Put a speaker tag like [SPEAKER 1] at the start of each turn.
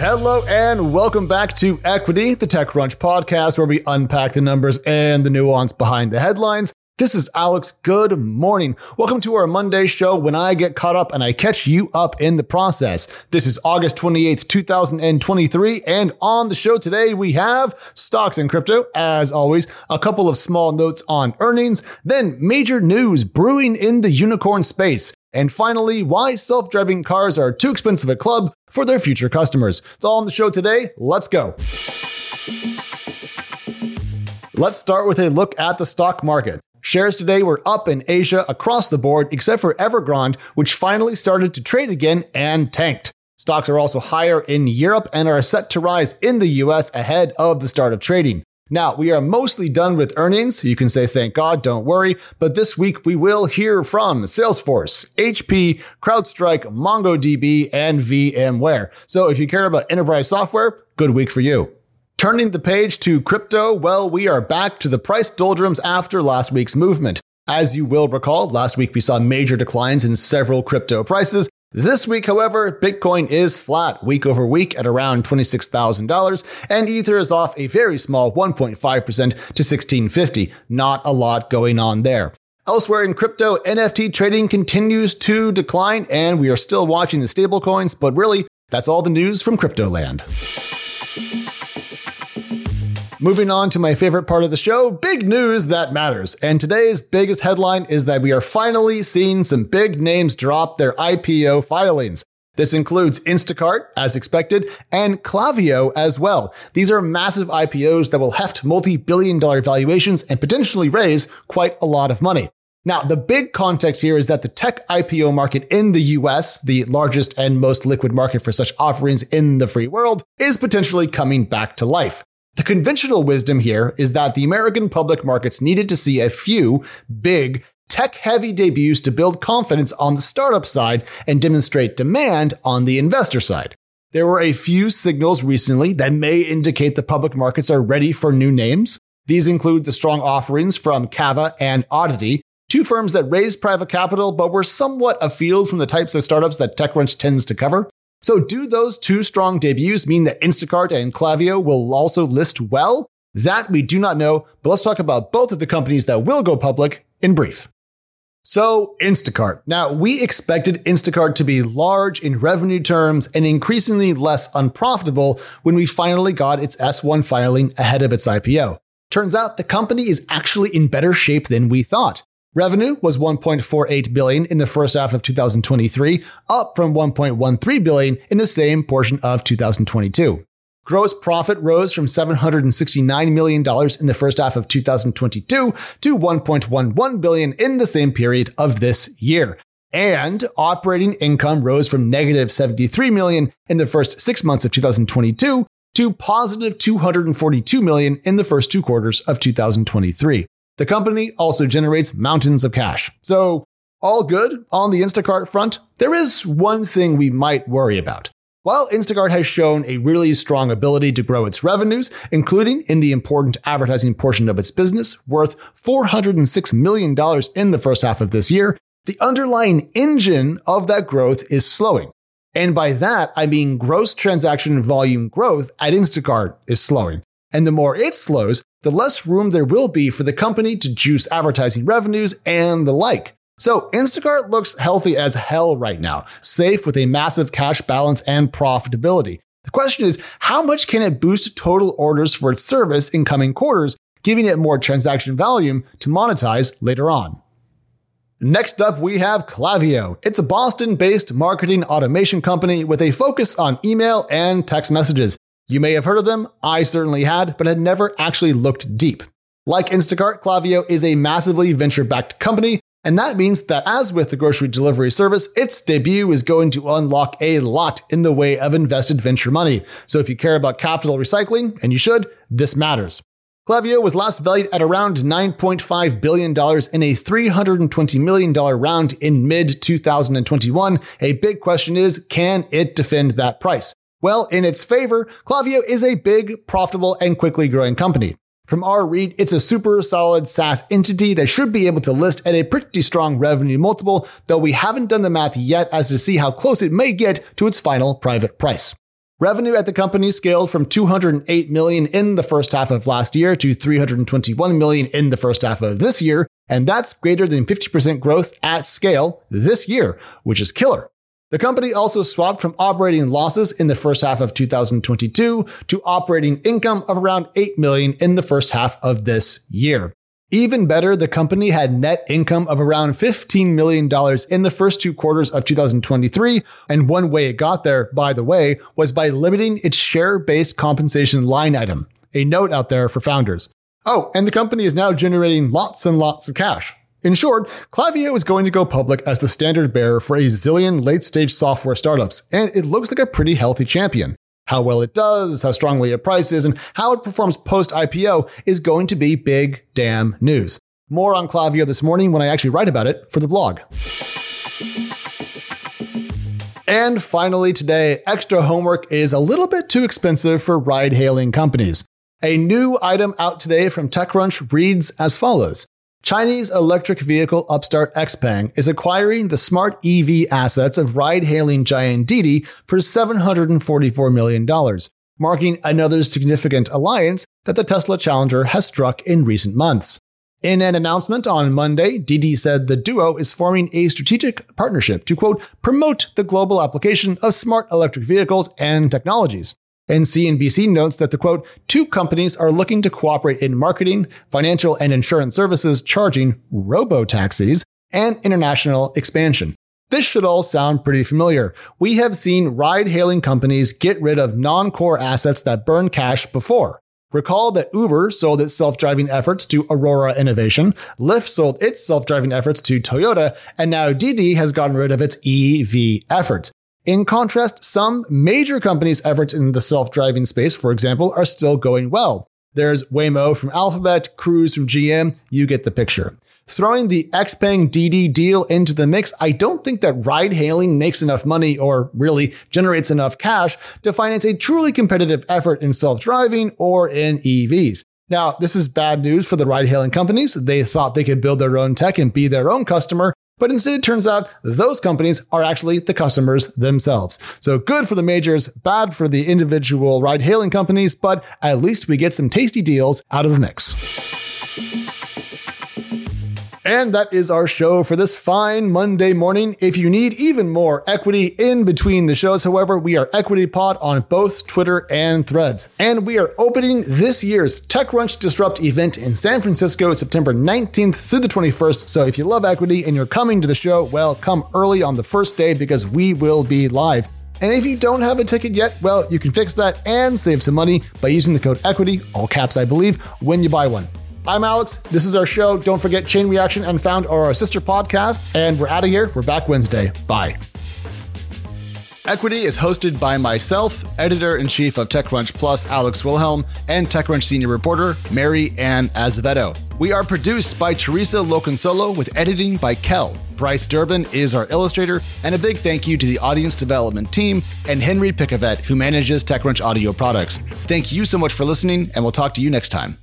[SPEAKER 1] Hello and welcome back to Equity, the TechCrunch podcast where we unpack the numbers and the nuance behind the headlines. This is Alex. Good morning. Welcome to our Monday show when I get caught up and I catch you up in the process. This is August 28th, 2023. And on the show today, we have stocks and crypto, as always, a couple of small notes on earnings, then major news brewing in the unicorn space. And finally, why self driving cars are too expensive a club for their future customers. It's all on the show today. Let's go. Let's start with a look at the stock market. Shares today were up in Asia across the board, except for Evergrande, which finally started to trade again and tanked. Stocks are also higher in Europe and are set to rise in the US ahead of the start of trading. Now, we are mostly done with earnings. You can say thank God, don't worry. But this week we will hear from Salesforce, HP, CrowdStrike, MongoDB, and VMware. So if you care about enterprise software, good week for you. Turning the page to crypto, well, we are back to the price doldrums after last week's movement. As you will recall, last week we saw major declines in several crypto prices, this week, however, Bitcoin is flat week over week at around $26,000, and Ether is off a very small 1.5% to 1650. Not a lot going on there. Elsewhere in crypto, NFT trading continues to decline, and we are still watching the stablecoins, but really, that's all the news from crypto land. Moving on to my favorite part of the show, big news that matters. And today's biggest headline is that we are finally seeing some big names drop their IPO filings. This includes Instacart, as expected, and Klaviyo as well. These are massive IPOs that will heft multi billion dollar valuations and potentially raise quite a lot of money. Now, the big context here is that the tech IPO market in the US, the largest and most liquid market for such offerings in the free world, is potentially coming back to life. The conventional wisdom here is that the American public markets needed to see a few big, tech heavy debuts to build confidence on the startup side and demonstrate demand on the investor side. There were a few signals recently that may indicate the public markets are ready for new names. These include the strong offerings from Cava and Oddity, two firms that raised private capital but were somewhat afield from the types of startups that TechCrunch tends to cover. So, do those two strong debuts mean that Instacart and Klaviyo will also list well? That we do not know, but let's talk about both of the companies that will go public in brief. So, Instacart. Now, we expected Instacart to be large in revenue terms and increasingly less unprofitable when we finally got its S1 filing ahead of its IPO. Turns out the company is actually in better shape than we thought. Revenue was 1.48 billion in the first half of 2023, up from 1.13 billion in the same portion of 2022. Gross profit rose from $769 million in the first half of 2022 to 1.11 billion in the same period of this year. And operating income rose from negative 73 million in the first six months of 2022 to positive 242 million in the first two quarters of 2023. The company also generates mountains of cash. So, all good on the Instacart front. There is one thing we might worry about. While Instacart has shown a really strong ability to grow its revenues, including in the important advertising portion of its business, worth $406 million in the first half of this year, the underlying engine of that growth is slowing. And by that, I mean gross transaction volume growth at Instacart is slowing. And the more it slows, the less room there will be for the company to juice advertising revenues and the like. So Instacart looks healthy as hell right now, safe with a massive cash balance and profitability. The question is, how much can it boost total orders for its service in coming quarters, giving it more transaction volume to monetize later on? Next up, we have Klaviyo. It's a Boston based marketing automation company with a focus on email and text messages. You may have heard of them, I certainly had, but had never actually looked deep. Like Instacart, Klaviyo is a massively venture backed company, and that means that as with the grocery delivery service, its debut is going to unlock a lot in the way of invested venture money. So if you care about capital recycling, and you should, this matters. Klaviyo was last valued at around $9.5 billion in a $320 million round in mid 2021. A big question is, can it defend that price? Well, in its favor, Klaviyo is a big, profitable, and quickly growing company. From our read, it's a super solid SaaS entity that should be able to list at a pretty strong revenue multiple, though we haven't done the math yet as to see how close it may get to its final private price. Revenue at the company scaled from 208 million in the first half of last year to 321 million in the first half of this year, and that's greater than 50% growth at scale this year, which is killer. The company also swapped from operating losses in the first half of 2022 to operating income of around 8 million in the first half of this year. Even better, the company had net income of around $15 million in the first two quarters of 2023. And one way it got there, by the way, was by limiting its share based compensation line item. A note out there for founders. Oh, and the company is now generating lots and lots of cash. In short, Klaviyo is going to go public as the standard bearer for a zillion late stage software startups, and it looks like a pretty healthy champion. How well it does, how strongly it prices, and how it performs post IPO is going to be big damn news. More on Klaviyo this morning when I actually write about it for the blog. And finally, today, extra homework is a little bit too expensive for ride hailing companies. A new item out today from TechCrunch reads as follows Chinese electric vehicle upstart XPeng is acquiring the smart EV assets of ride hailing giant Didi for $744 million, marking another significant alliance that the Tesla challenger has struck in recent months. In an announcement on Monday, Didi said the duo is forming a strategic partnership to, quote, promote the global application of smart electric vehicles and technologies. And CNBC notes that the quote, two companies are looking to cooperate in marketing, financial and insurance services, charging robo taxis, and international expansion. This should all sound pretty familiar. We have seen ride hailing companies get rid of non core assets that burn cash before. Recall that Uber sold its self driving efforts to Aurora Innovation, Lyft sold its self driving efforts to Toyota, and now Didi has gotten rid of its EV efforts. In contrast, some major companies' efforts in the self driving space, for example, are still going well. There's Waymo from Alphabet, Cruise from GM, you get the picture. Throwing the Xpeng Didi deal into the mix, I don't think that ride hailing makes enough money or really generates enough cash to finance a truly competitive effort in self driving or in EVs. Now, this is bad news for the ride hailing companies. They thought they could build their own tech and be their own customer, but instead, it turns out those companies are actually the customers themselves. So good for the majors, bad for the individual ride hailing companies, but at least we get some tasty deals out of the mix. And that is our show for this fine Monday morning. If you need even more equity in between the shows, however, we are Equity Pod on both Twitter and Threads. And we are opening this year's TechCrunch Disrupt event in San Francisco, September 19th through the 21st. So if you love equity and you're coming to the show, well, come early on the first day because we will be live. And if you don't have a ticket yet, well, you can fix that and save some money by using the code EQUITY, all caps I believe, when you buy one. I'm Alex. This is our show. Don't forget Chain Reaction and Found are our sister podcasts. And we're out of here. We're back Wednesday. Bye. Equity is hosted by myself, editor in chief of TechCrunch Plus, Alex Wilhelm, and TechCrunch senior reporter, Mary Ann Azevedo. We are produced by Teresa Loconsolo with editing by Kel. Bryce Durbin is our illustrator, and a big thank you to the audience development team and Henry Picavet, who manages TechCrunch audio products. Thank you so much for listening, and we'll talk to you next time.